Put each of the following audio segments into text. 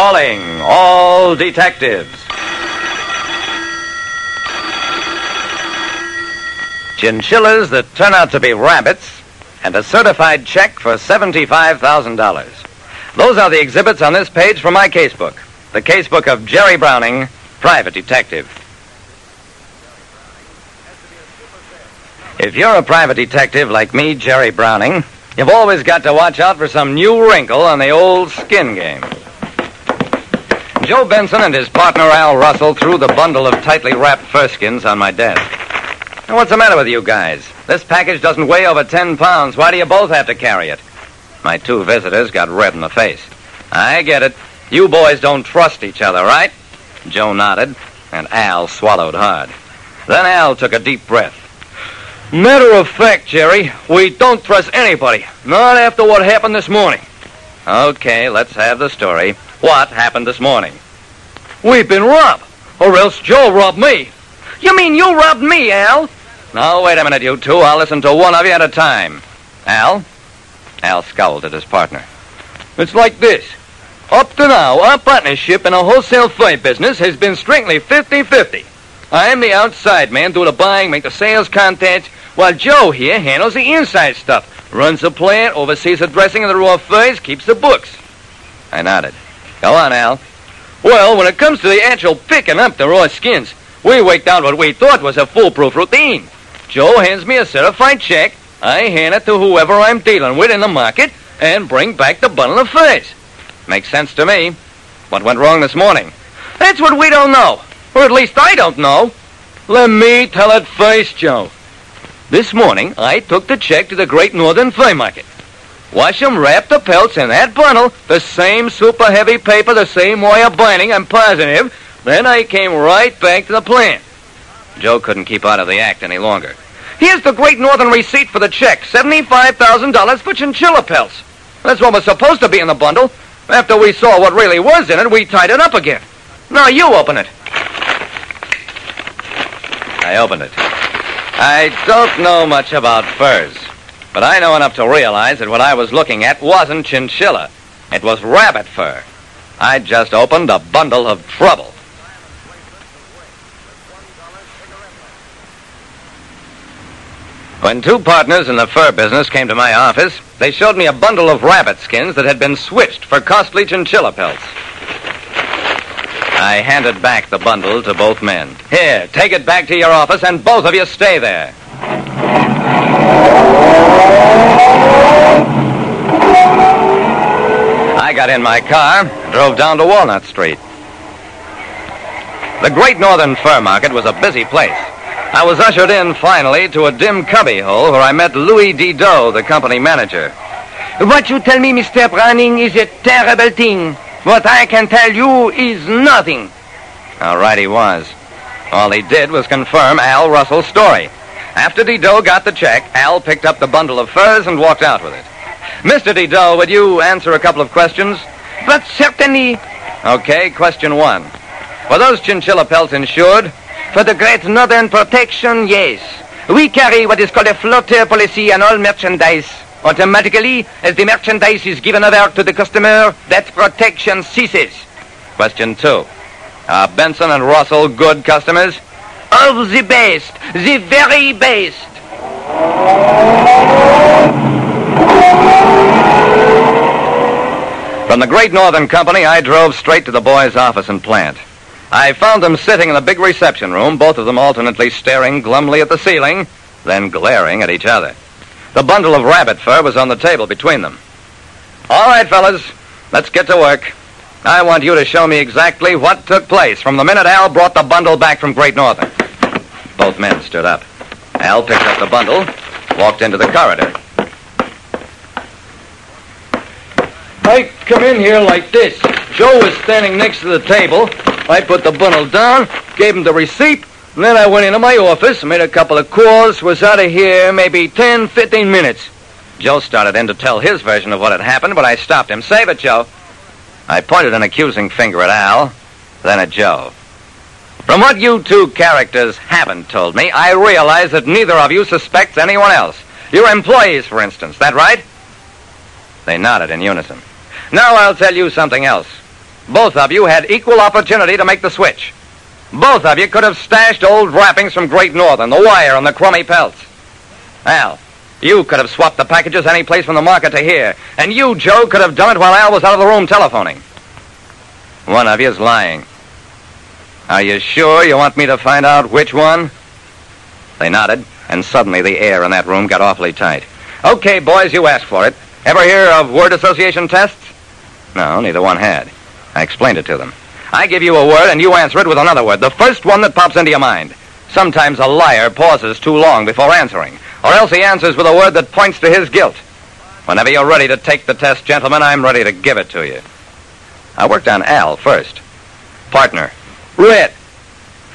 Calling all detectives. Chinchillas that turn out to be rabbits and a certified check for $75,000. Those are the exhibits on this page from my casebook. The casebook of Jerry Browning, private detective. If you're a private detective like me, Jerry Browning, you've always got to watch out for some new wrinkle on the old skin game. Joe Benson and his partner Al Russell threw the bundle of tightly wrapped fur skins on my desk. Now, what's the matter with you guys? This package doesn't weigh over ten pounds. Why do you both have to carry it? My two visitors got red in the face. I get it. You boys don't trust each other, right? Joe nodded, and Al swallowed hard. Then Al took a deep breath. Matter of fact, Jerry, we don't trust anybody. Not after what happened this morning. Okay, let's have the story. What happened this morning? We've been robbed. Or else Joe robbed me. You mean you robbed me, Al? Now, wait a minute, you two. I'll listen to one of you at a time. Al? Al scowled at his partner. It's like this. Up to now, our partnership in a wholesale fur business has been strictly 50-50. I'm the outside man, do the buying, make the sales contacts, while Joe here handles the inside stuff. Runs the plant, oversees the dressing of the raw furs, keeps the books. I nodded. Go on, Al. Well, when it comes to the actual picking up the raw skins, we worked out what we thought was a foolproof routine. Joe hands me a certified check. I hand it to whoever I'm dealing with in the market and bring back the bundle of furs. Makes sense to me. What went wrong this morning? That's what we don't know. Or at least I don't know. Let me tell it first, Joe. This morning, I took the check to the Great Northern Fur Market. Wash 'em wrap the pelts in that bundle, the same super heavy paper, the same way of binding, I'm positive. Then I came right back to the plant. Joe couldn't keep out of the act any longer. Here's the Great Northern receipt for the check. $75,000 for chinchilla pelts. That's what was supposed to be in the bundle. After we saw what really was in it, we tied it up again. Now you open it. I opened it. I don't know much about furs, but I know enough to realize that what I was looking at wasn't chinchilla. It was rabbit fur. I just opened a bundle of trouble. When two partners in the fur business came to my office, they showed me a bundle of rabbit skins that had been switched for costly chinchilla pelts. I handed back the bundle to both men. Here, take it back to your office, and both of you stay there. Got in my car, and drove down to Walnut Street. The Great Northern Fur Market was a busy place. I was ushered in finally to a dim cubbyhole where I met Louis Didot, the company manager. What you tell me, Mr. Browning, is a terrible thing. What I can tell you is nothing. All right, he was. All he did was confirm Al Russell's story. After Didot got the check, Al picked up the bundle of furs and walked out with it. Mr. Didot, would you answer a couple of questions? But certainly, Okay, question one. Were those chinchilla pelts insured? for the Great Northern Protection, yes. We carry what is called a floater policy on all merchandise. Automatically, as the merchandise is given over to the customer, that protection ceases. Question two. Are Benson and Russell good customers? Of the best, the very best. From the Great Northern Company, I drove straight to the boys' office and plant. I found them sitting in the big reception room, both of them alternately staring glumly at the ceiling, then glaring at each other. The bundle of rabbit fur was on the table between them. All right, fellas, let's get to work. I want you to show me exactly what took place from the minute Al brought the bundle back from Great Northern. Both men stood up. Al picked up the bundle, walked into the corridor. I come in here like this. Joe was standing next to the table. I put the bundle down, gave him the receipt, and then I went into my office, made a couple of calls, was out of here maybe 10, 15 minutes. Joe started in to tell his version of what had happened, but I stopped him. Save it, Joe. I pointed an accusing finger at Al, then at Joe. From what you two characters haven't told me, I realize that neither of you suspects anyone else. Your employees, for instance. That right? They nodded in unison. Now I'll tell you something else. Both of you had equal opportunity to make the switch. Both of you could have stashed old wrappings from Great Northern, the wire and the crummy pelts. Al, you could have swapped the packages any place from the market to here. And you, Joe, could have done it while Al was out of the room telephoning. One of you's lying. Are you sure you want me to find out which one? They nodded, and suddenly the air in that room got awfully tight. Okay, boys, you asked for it. Ever hear of word association tests? No, neither one had. I explained it to them. I give you a word and you answer it with another word, the first one that pops into your mind. Sometimes a liar pauses too long before answering, or else he answers with a word that points to his guilt. Whenever you're ready to take the test, gentlemen, I'm ready to give it to you. I worked on Al first. Partner. Red.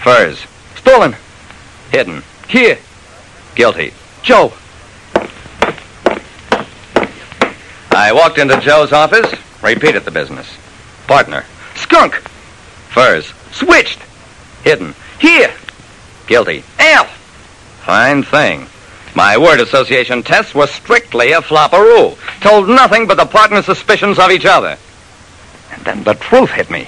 Furs. Stolen. Hidden. Here. Guilty. Joe. I walked into Joe's office, repeated the business. Partner. Skunk. Furs. Switched. Hidden. Here. Guilty. Al. Fine thing. My word association tests were strictly a flopperoo. Told nothing but the partners' suspicions of each other. And then the truth hit me.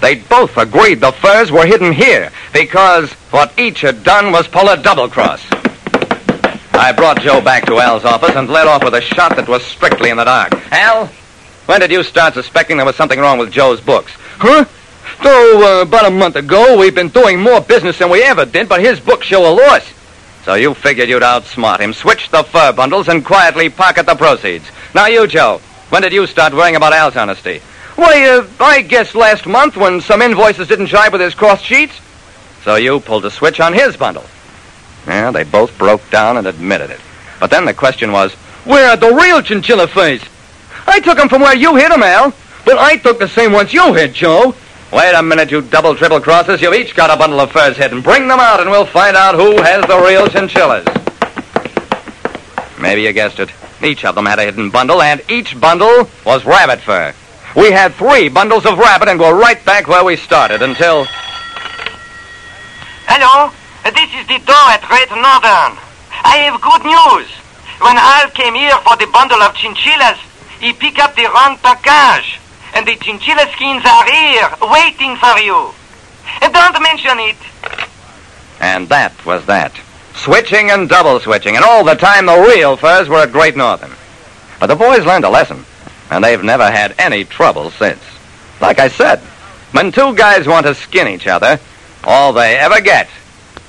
They both agreed the furs were hidden here because what each had done was pull a double cross. I brought Joe back to Al's office and led off with a shot that was strictly in the dark. Al, when did you start suspecting there was something wrong with Joe's books? Huh? So, uh, about a month ago, we've been doing more business than we ever did, but his books show a loss. So you figured you'd outsmart him, switch the fur bundles, and quietly pocket the proceeds. Now you, Joe, when did you start worrying about Al's honesty? Why, uh, I guess last month when some invoices didn't jibe with his cross sheets. So you pulled a switch on his bundle. Yeah, they both broke down and admitted it. But then the question was, Where are the real chinchilla face? I took 'em from where you hid 'em, Al. But I took the same ones you hid, Joe. wait a minute, you double triple crosses. You've each got a bundle of furs hidden. Bring them out and we'll find out who has the real chinchillas. Maybe you guessed it. Each of them had a hidden bundle, and each bundle was rabbit fur. We had three bundles of rabbit and we're right back where we started until. Hello, this is Didot at Great Northern. I have good news. When Al came here for the bundle of chinchillas, he picked up the wrong package. And the chinchilla skins are here, waiting for you. And don't mention it. And that was that. Switching and double switching, and all the time the real furs were at Great Northern. But the boys learned a lesson, and they've never had any trouble since. Like I said, when two guys want to skin each other, all they ever get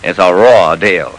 is a raw deal.